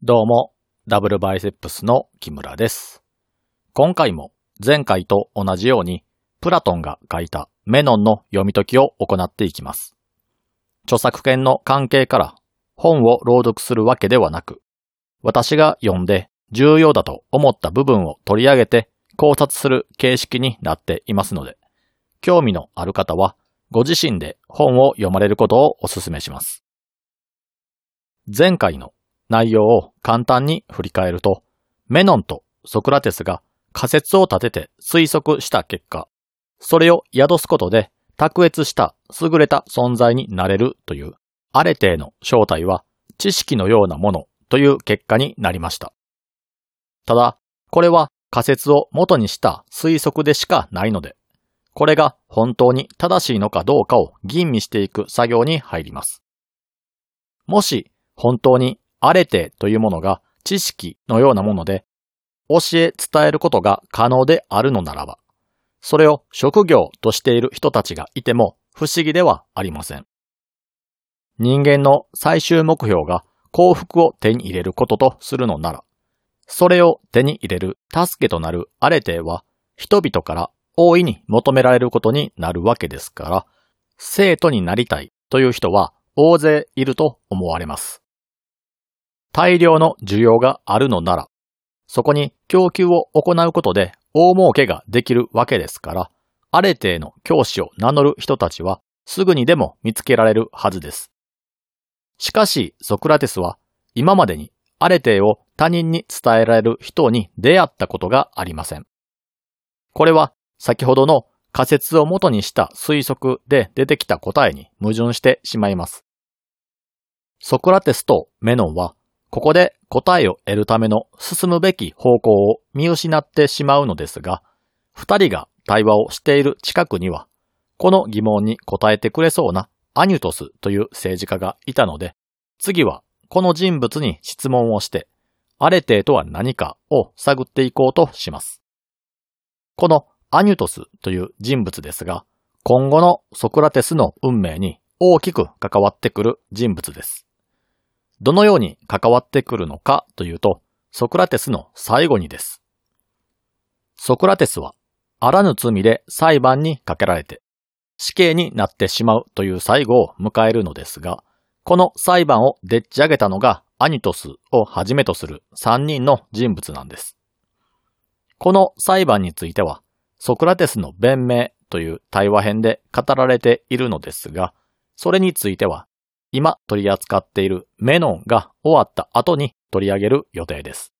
どうも、ダブルバイセップスの木村です。今回も前回と同じように、プラトンが書いたメノンの読み解きを行っていきます。著作権の関係から本を朗読するわけではなく、私が読んで重要だと思った部分を取り上げて考察する形式になっていますので、興味のある方はご自身で本を読まれることをお勧めします。前回の内容を簡単に振り返ると、メノンとソクラテスが仮説を立てて推測した結果、それを宿すことで卓越した優れた存在になれるというアレテーの正体は知識のようなものという結果になりました。ただ、これは仮説を元にした推測でしかないので、これが本当に正しいのかどうかを吟味していく作業に入ります。もし本当にアレテというものが知識のようなもので、教え伝えることが可能であるのならば、それを職業としている人たちがいても不思議ではありません。人間の最終目標が幸福を手に入れることとするのなら、それを手に入れる助けとなるアレテは人々から大いに求められることになるわけですから、生徒になりたいという人は大勢いると思われます。大量の需要があるのなら、そこに供給を行うことで大儲けができるわけですから、アレテーの教師を名乗る人たちはすぐにでも見つけられるはずです。しかし、ソクラテスは今までにアレテーを他人に伝えられる人に出会ったことがありません。これは先ほどの仮説を元にした推測で出てきた答えに矛盾してしまいます。ソクラテスとメノンはここで答えを得るための進むべき方向を見失ってしまうのですが、二人が対話をしている近くには、この疑問に答えてくれそうなアニュトスという政治家がいたので、次はこの人物に質問をして、アレテとは何かを探っていこうとします。このアニュトスという人物ですが、今後のソクラテスの運命に大きく関わってくる人物です。どのように関わってくるのかというと、ソクラテスの最後にです。ソクラテスは、あらぬ罪で裁判にかけられて、死刑になってしまうという最後を迎えるのですが、この裁判をでっち上げたのがアニトスをはじめとする3人の人物なんです。この裁判については、ソクラテスの弁明という対話編で語られているのですが、それについては今取り扱っているメノンが終わった後に取り上げる予定です。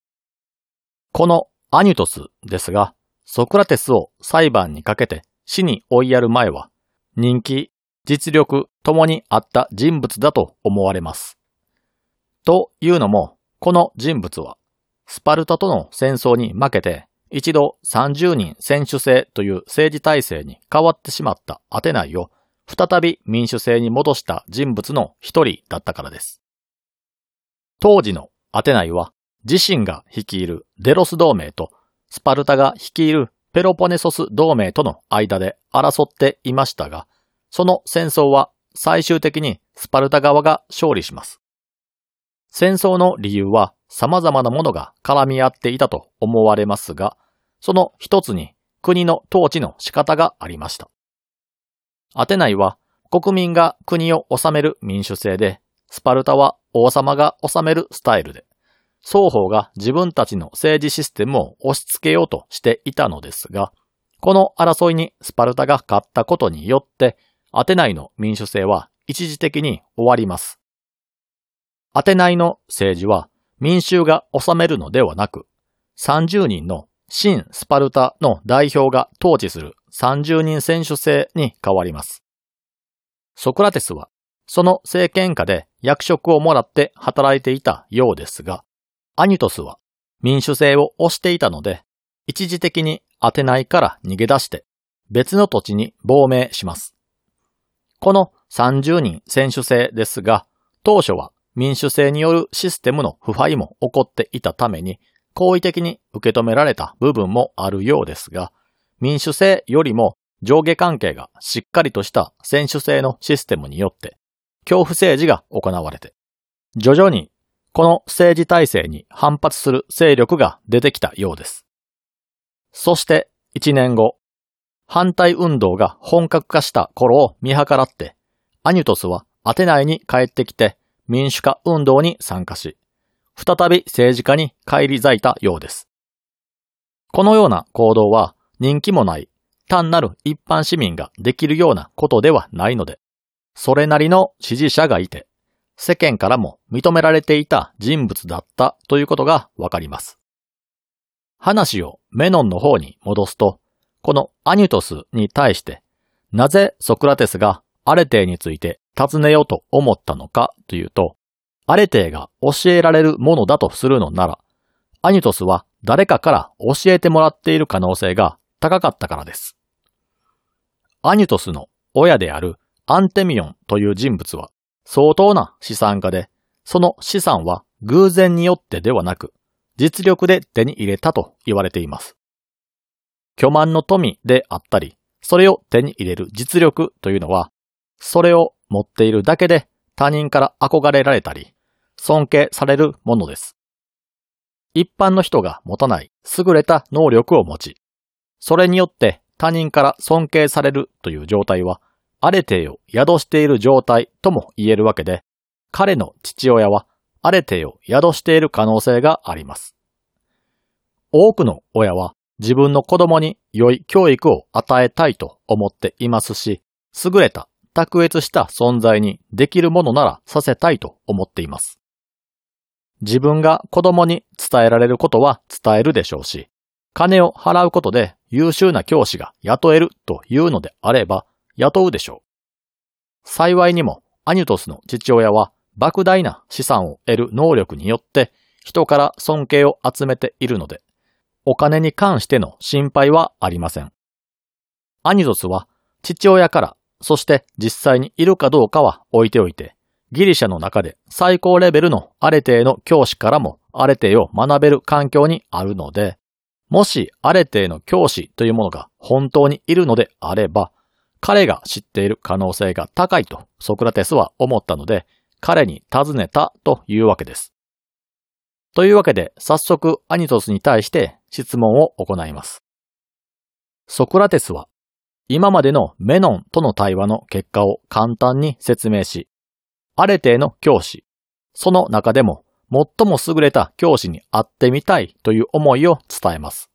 このアニュトスですが、ソクラテスを裁判にかけて死に追いやる前は、人気、実力ともにあった人物だと思われます。というのも、この人物は、スパルタとの戦争に負けて、一度30人選手制という政治体制に変わってしまったアテナイを再び民主制に戻した人物の一人だったからです。当時のアテナイは自身が率いるデロス同盟とスパルタが率いるペロポネソス同盟との間で争っていましたが、その戦争は最終的にスパルタ側が勝利します。戦争の理由は様々なものが絡み合っていたと思われますが、その一つに国の統治の仕方がありました。アテナイは国民が国を治める民主制で、スパルタは王様が治めるスタイルで、双方が自分たちの政治システムを押し付けようとしていたのですが、この争いにスパルタが勝ったことによって、アテナイの民主制は一時的に終わります。アテナイの政治は民衆が治めるのではなく、30人の新スパルタの代表が統治する30人選手制に変わります。ソクラテスは、その政権下で役職をもらって働いていたようですが、アニトスは民主制を推していたので、一時的にアテナイから逃げ出して別の土地に亡命します。この30人選手制ですが、当初は民主制によるシステムの腐敗も起こっていたために、好意的に受け止められた部分もあるようですが、民主制よりも上下関係がしっかりとした選手制のシステムによって、恐怖政治が行われて、徐々にこの政治体制に反発する勢力が出てきたようです。そして1年後、反対運動が本格化した頃を見計らって、アニュトスはアテナイに帰ってきて民主化運動に参加し、再び政治家に返り咲いたようです。このような行動は人気もない単なる一般市民ができるようなことではないので、それなりの支持者がいて、世間からも認められていた人物だったということがわかります。話をメノンの方に戻すと、このアニュトスに対して、なぜソクラテスがアレテーについて尋ねようと思ったのかというと、アレテーが教えられるものだとするのなら、アニュトスは誰かから教えてもらっている可能性が高かったからです。アニュトスの親であるアンテミオンという人物は相当な資産家で、その資産は偶然によってではなく、実力で手に入れたと言われています。巨万の富であったり、それを手に入れる実力というのは、それを持っているだけで他人から憧れられたり、尊敬されるものです。一般の人が持たない優れた能力を持ち、それによって他人から尊敬されるという状態は、アレテイを宿している状態とも言えるわけで、彼の父親はアレテイを宿している可能性があります。多くの親は自分の子供に良い教育を与えたいと思っていますし、優れた、卓越した存在にできるものならさせたいと思っています。自分が子供に伝えられることは伝えるでしょうし、金を払うことで優秀な教師が雇えるというのであれば雇うでしょう。幸いにもアニュトスの父親は莫大な資産を得る能力によって人から尊敬を集めているので、お金に関しての心配はありません。アニゾスは父親から、そして実際にいるかどうかは置いておいて、ギリシャの中で最高レベルのアレテイの教師からもアレテを学べる環境にあるので、もしアレテイの教師というものが本当にいるのであれば、彼が知っている可能性が高いとソクラテスは思ったので、彼に尋ねたというわけです。というわけで、早速アニトスに対して質問を行います。ソクラテスは、今までのメノンとの対話の結果を簡単に説明し、アレテイの教師、その中でも最も優れた教師に会ってみたいという思いを伝えます。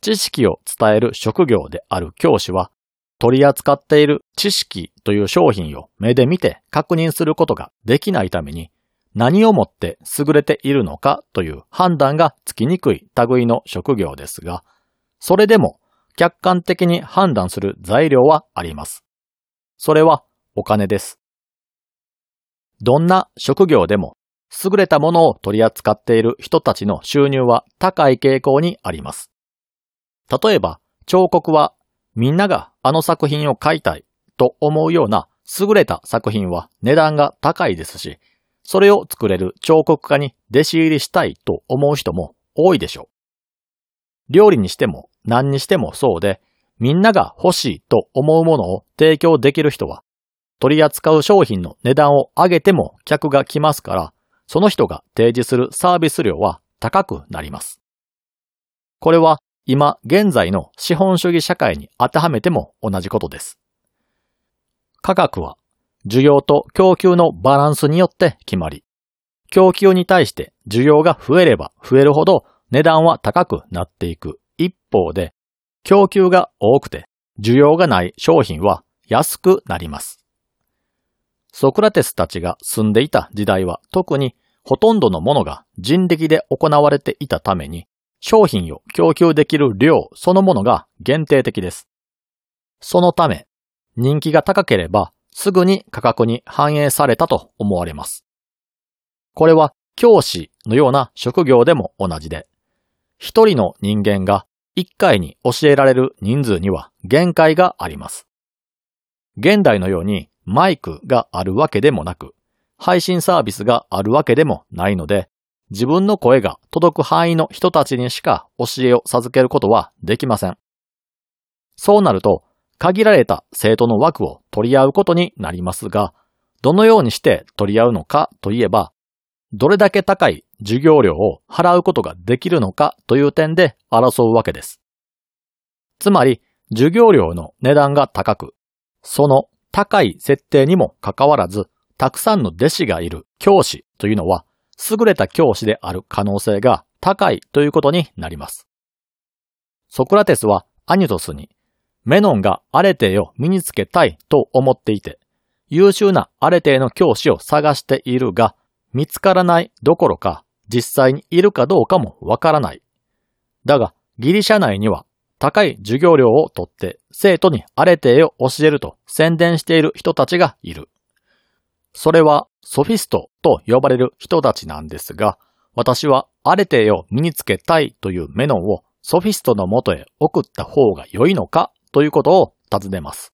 知識を伝える職業である教師は、取り扱っている知識という商品を目で見て確認することができないために、何をもって優れているのかという判断がつきにくい類の職業ですが、それでも客観的に判断する材料はあります。それはお金です。どんな職業でも優れたものを取り扱っている人たちの収入は高い傾向にあります。例えば、彫刻はみんながあの作品を描いたいと思うような優れた作品は値段が高いですし、それを作れる彫刻家に弟子入りしたいと思う人も多いでしょう。料理にしても何にしてもそうで、みんなが欲しいと思うものを提供できる人は、取り扱う商品の値段を上げても客が来ますから、その人が提示するサービス料は高くなります。これは今現在の資本主義社会に当てはめても同じことです。価格は需要と供給のバランスによって決まり、供給に対して需要が増えれば増えるほど値段は高くなっていく一方で、供給が多くて需要がない商品は安くなります。ソクラテスたちが住んでいた時代は特にほとんどのものが人力で行われていたために、商品を供給できる量そのものが限定的です。そのため、人気が高ければすぐに価格に反映されたと思われます。これは教師のような職業でも同じで、一人の人間が一回に教えられる人数には限界があります。現代のようにマイクがあるわけでもなく、配信サービスがあるわけでもないので、自分の声が届く範囲の人たちにしか教えを授けることはできません。そうなると、限られた生徒の枠を取り合うことになりますが、どのようにして取り合うのかといえば、どれだけ高い授業料を払うことができるのかという点で争うわけです。つまり、授業料の値段が高く、その高い設定にもかかわらず、たくさんの弟子がいる教師というのは、優れた教師である可能性が高いということになります。ソクラテスはアニュトスに、メノンがアレテを身につけたいと思っていて、優秀なアレテの教師を探しているが、見つからないどころか、実際にいるかどうかもわからない。だが、ギリシャ内には高い授業料を取って生徒にアレテーを教えると宣伝している人たちがいる。それはソフィストと呼ばれる人たちなんですが、私はアレテーを身につけたいというメノンをソフィストのもとへ送った方が良いのかということを尋ねます。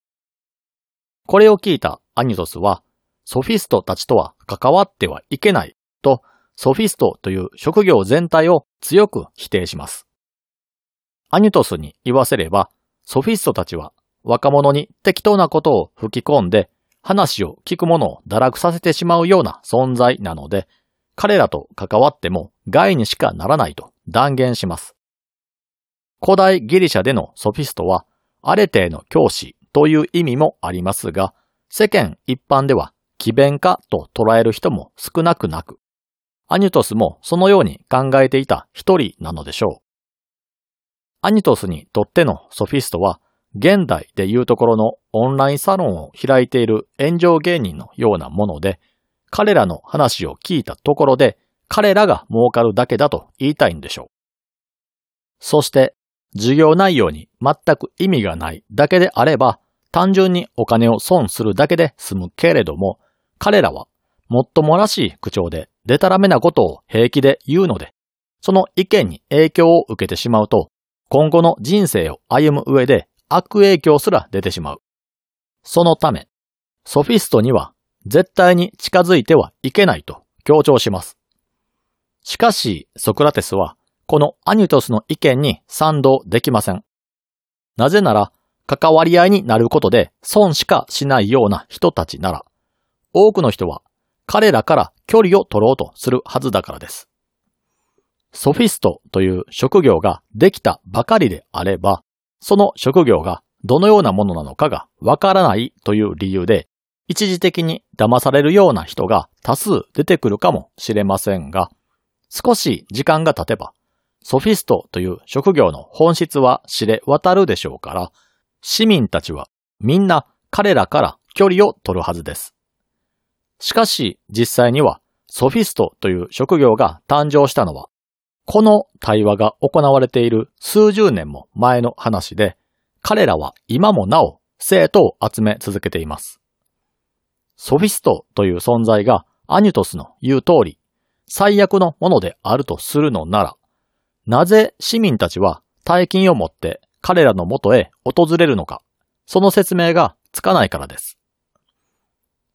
これを聞いたアニトスは、ソフィストたちとは関わってはいけないと、ソフィストという職業全体を強く否定します。アニュトスに言わせれば、ソフィストたちは若者に適当なことを吹き込んで、話を聞くものを堕落させてしまうような存在なので、彼らと関わっても害にしかならないと断言します。古代ギリシャでのソフィストは、アレテの教師という意味もありますが、世間一般では奇弁家と捉える人も少なくなく、アニュトスもそのように考えていた一人なのでしょう。アニトスにとってのソフィストは、現代でいうところのオンラインサロンを開いている炎上芸人のようなもので、彼らの話を聞いたところで、彼らが儲かるだけだと言いたいんでしょう。そして、授業内容に全く意味がないだけであれば、単純にお金を損するだけで済むけれども、彼らはもっともらしい口調でデタラメなことを平気で言うので、その意見に影響を受けてしまうと、今後の人生を歩む上で悪影響すら出てしまう。そのため、ソフィストには絶対に近づいてはいけないと強調します。しかし、ソクラテスは、このアニュトスの意見に賛同できません。なぜなら、関わり合いになることで損しかしないような人たちなら、多くの人は彼らから距離を取ろうとするはずだからです。ソフィストという職業ができたばかりであれば、その職業がどのようなものなのかがわからないという理由で、一時的に騙されるような人が多数出てくるかもしれませんが、少し時間が経てば、ソフィストという職業の本質は知れ渡るでしょうから、市民たちはみんな彼らから距離を取るはずです。しかし実際にはソフィストという職業が誕生したのはこの対話が行われている数十年も前の話で、彼らは今もなお生徒を集め続けています。ソフィストという存在がアニュトスの言う通り、最悪のものであるとするのなら、なぜ市民たちは大金を持って彼らの元へ訪れるのか、その説明がつかないからです。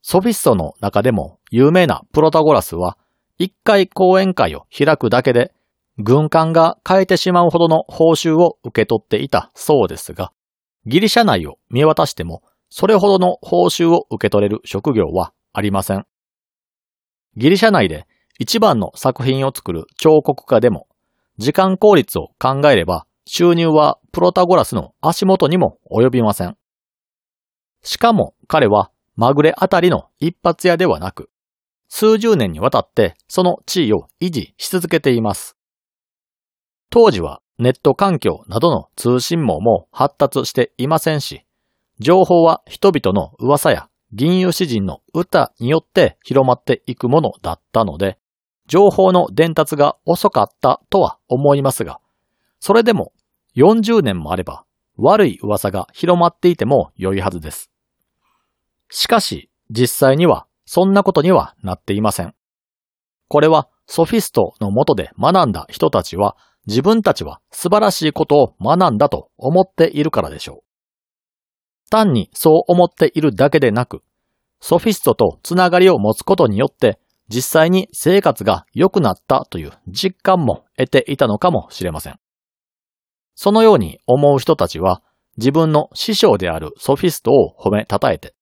ソフィストの中でも有名なプロタゴラスは、一回講演会を開くだけで軍艦が買えてしまうほどの報酬を受け取っていたそうですが、ギリシャ内を見渡しても、それほどの報酬を受け取れる職業はありません。ギリシャ内で一番の作品を作る彫刻家でも、時間効率を考えれば収入はプロタゴラスの足元にも及びません。しかも彼はまぐれあたりの一発屋ではなく、数十年にわたってその地位を維持し続けています。当時はネット環境などの通信網も発達していませんし、情報は人々の噂や銀融詩人の歌によって広まっていくものだったので、情報の伝達が遅かったとは思いますが、それでも40年もあれば悪い噂が広まっていても良いはずです。しかし、実際にはそんなことにはなっていません。これはソフィストの下で学んだ人たちは自分たちは素晴らしいことを学んだと思っているからでしょう。単にそう思っているだけでなく、ソフィストとつながりを持つことによって実際に生活が良くなったという実感も得ていたのかもしれません。そのように思う人たちは自分の師匠であるソフィストを褒めたたえて、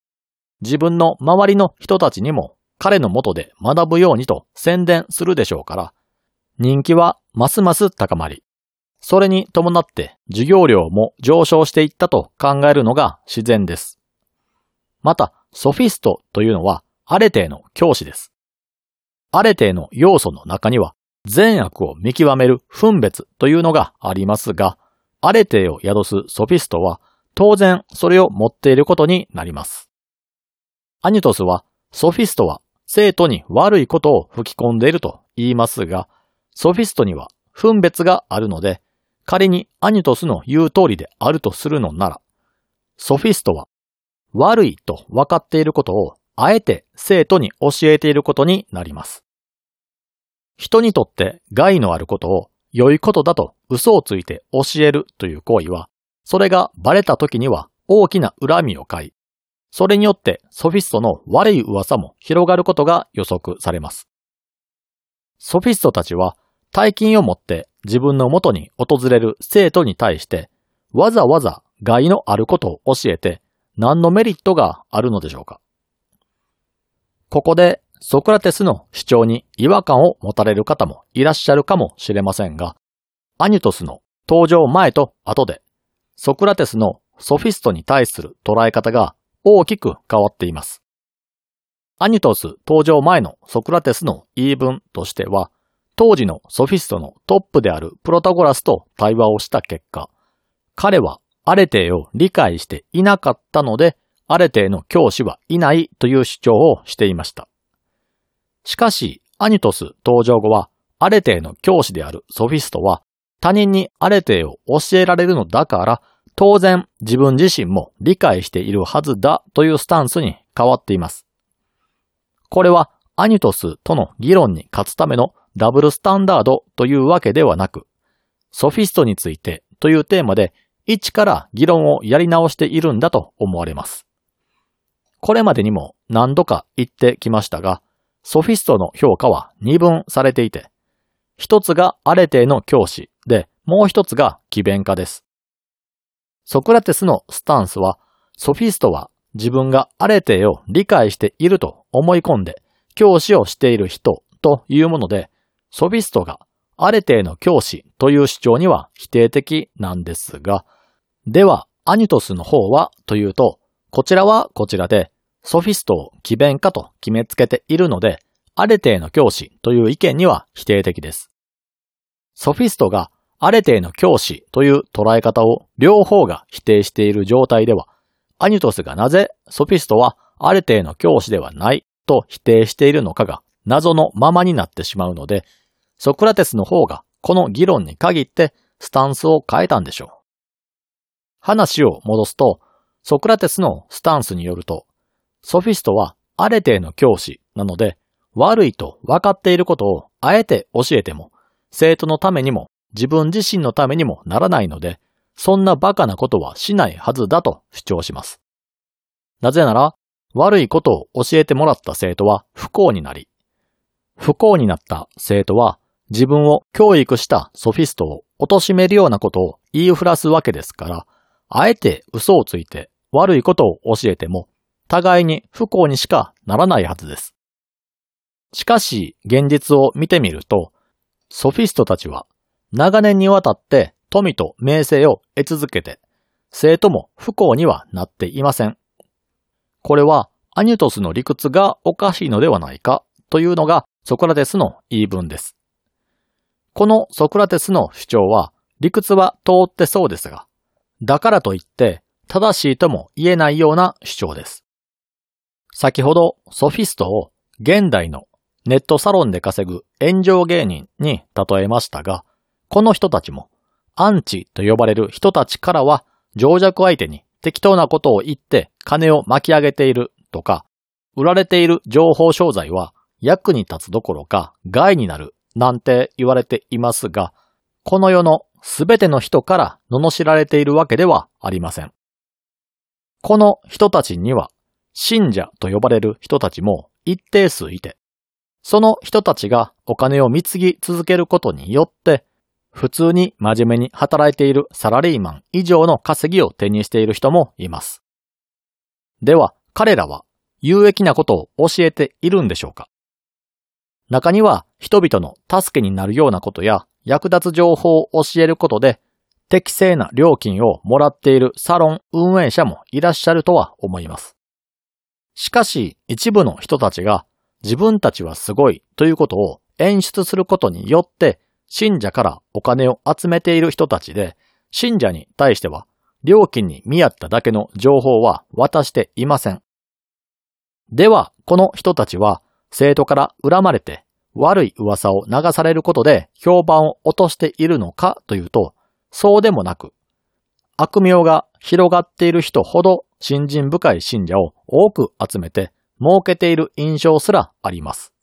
自分の周りの人たちにも彼の元で学ぶようにと宣伝するでしょうから、人気はますます高まり、それに伴って授業料も上昇していったと考えるのが自然です。また、ソフィストというのはアレテーの教師です。アレテーの要素の中には善悪を見極める分別というのがありますが、アレテーを宿すソフィストは当然それを持っていることになります。アニュトスはソフィストは生徒に悪いことを吹き込んでいると言いますが、ソフィストには分別があるので、仮にアニュトスの言う通りであるとするのなら、ソフィストは悪いと分かっていることをあえて生徒に教えていることになります。人にとって害のあることを良いことだと嘘をついて教えるという行為は、それがバレた時には大きな恨みを買い、それによってソフィストの悪い噂も広がることが予測されます。ソフィストたちは大金を持って自分の元に訪れる生徒に対してわざわざ害のあることを教えて何のメリットがあるのでしょうかここでソクラテスの主張に違和感を持たれる方もいらっしゃるかもしれませんが、アニュトスの登場前と後で、ソクラテスのソフィストに対する捉え方が大きく変わっています。アニュトス登場前のソクラテスの言い分としては、当時のソフィストのトップであるプロタゴラスと対話をした結果、彼はアレテーを理解していなかったので、アレテーの教師はいないという主張をしていました。しかし、アニュトス登場後は、アレテーの教師であるソフィストは、他人にアレテーを教えられるのだから、当然自分自身も理解しているはずだというスタンスに変わっています。これはアニュトスとの議論に勝つためのダブルスタンダードというわけではなく、ソフィストについてというテーマで一から議論をやり直しているんだと思われます。これまでにも何度か言ってきましたが、ソフィストの評価は二分されていて、一つがアレテの教師で、もう一つが詭弁家です。ソクラテスのスタンスは、ソフィストは自分がアレテを理解していると思い込んで、教師をしている人というもので、ソフィストがアレテの教師という主張には否定的なんですが、では、アニュトスの方はというと、こちらはこちらで、ソフィストを詭弁家と決めつけているので、アレテーの教師という意見には否定的です。ソフィストがアレテーの教師という捉え方を両方が否定している状態では、アニュトスがなぜソフィストはアレテーの教師ではないと否定しているのかが謎のままになってしまうので、ソクラテスの方がこの議論に限ってスタンスを変えたんでしょう。話を戻すと、ソクラテスのスタンスによると、ソフィストはアレテの教師なので、悪いと分かっていることをあえて教えても、生徒のためにも自分自身のためにもならないので、そんな馬鹿なことはしないはずだと主張します。なぜなら、悪いことを教えてもらった生徒は不幸になり、不幸になった生徒は自分を教育したソフィストを貶めるようなことを言いふらすわけですから、あえて嘘をついて悪いことを教えても互いに不幸にしかならないはずです。しかし、現実を見てみると、ソフィストたちは長年にわたって富と名声を得続けて、生徒も不幸にはなっていません。これはアニュトスの理屈がおかしいのではないかというのがソクラテスの言い分です。このソクラテスの主張は理屈は通ってそうですが、だからといって正しいとも言えないような主張です。先ほどソフィストを現代のネットサロンで稼ぐ炎上芸人に例えましたが、この人たちもアンチと呼ばれる人たちからは情弱相手に適当なことを言って金を巻き上げているとか、売られている情報商材は役に立つどころか害になるなんて言われていますが、この世のすべての人から罵られているわけではありません。この人たちには信者と呼ばれる人たちも一定数いて、その人たちがお金を貢ぎ続けることによって、普通に真面目に働いているサラリーマン以上の稼ぎを手にしている人もいます。では、彼らは有益なことを教えているんでしょうか？中には人々の助けになるようなことや役立つ情報を教えることで適正な料金をもらっているサロン運営者もいらっしゃるとは思います。しかし一部の人たちが自分たちはすごいということを演出することによって信者からお金を集めている人たちで信者に対しては料金に見合っただけの情報は渡していません。では、この人たちは生徒から恨まれて悪い噂を流されることで評判を落としているのかというと、そうでもなく、悪名が広がっている人ほど信心深い信者を多く集めて儲けている印象すらあります。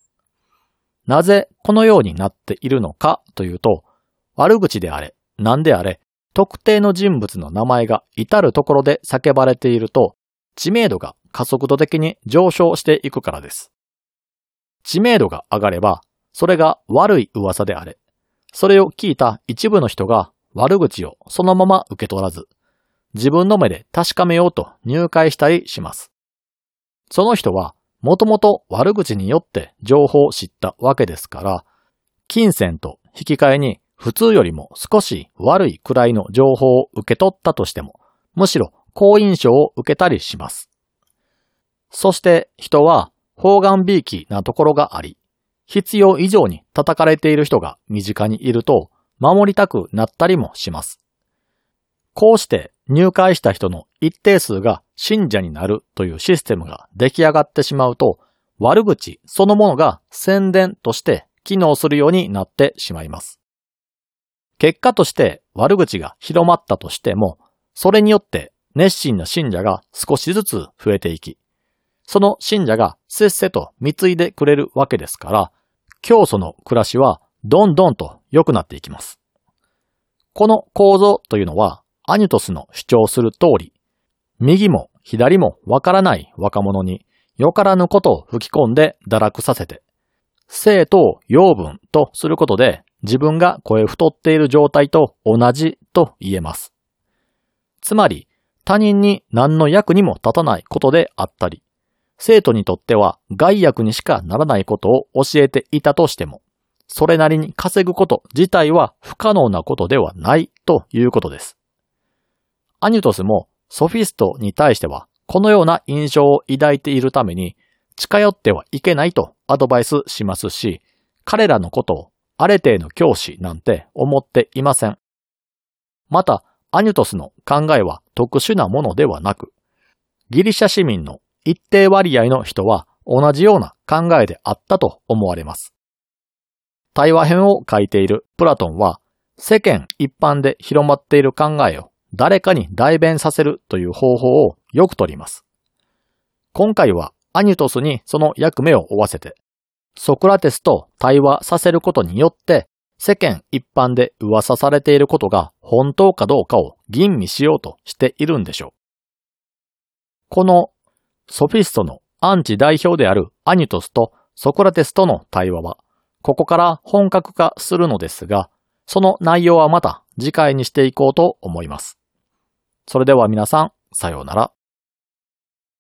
なぜこのようになっているのかというと、悪口であれ、何であれ、特定の人物の名前が至るところで叫ばれていると、知名度が加速度的に上昇していくからです。知名度が上がれば、それが悪い噂であれ、それを聞いた一部の人が悪口をそのまま受け取らず、自分の目で確かめようと入会したりします。その人は、もともと悪口によって情報を知ったわけですから、金銭と引き換えに普通よりも少し悪いくらいの情報を受け取ったとしても、むしろ好印象を受けたりします。そして人は方眼びいきなところがあり、必要以上に叩かれている人が身近にいると守りたくなったりもします。こうして入会した人の一定数が信者になるというシステムが出来上がってしまうと、悪口そのものが宣伝として機能するようになってしまいます。結果として悪口が広まったとしても、それによって熱心な信者が少しずつ増えていき、その信者がせっせと貢いでくれるわけですから、教祖の暮らしはどんどんと良くなっていきます。この構造というのは、アニュトスの主張する通り、右も左もわからない若者によからぬことを吹き込んで堕落させて、生徒を養分とすることで自分が声太っている状態と同じと言えます。つまり、他人に何の役にも立たないことであったり、生徒にとっては害悪にしかならないことを教えていたとしても、それなりに稼ぐこと自体は不可能なことではないということです。アニュトスもソフィストに対してはこのような印象を抱いているために近寄ってはいけないとアドバイスしますし、彼らのことをアレテーの教師なんて思っていません。また、アニュトスの考えは特殊なものではなく、ギリシャ市民の一定割合の人は同じような考えであったと思われます。対話編を書いているプラトンは、世間一般で広まっている考えを誰かに代弁させるという方法をよく取ります。今回はアニュトスにその役目を負わせて、ソクラテスと対話させることによって、世間一般で噂されていることが本当かどうかを吟味しようとしているんでしょう。このソフィストのアンチ代表であるアニトスとソクラテスとの対話は、ここから本格化するのですが、その内容はまた次回にしていこうと思います。それでは皆さん、さようなら。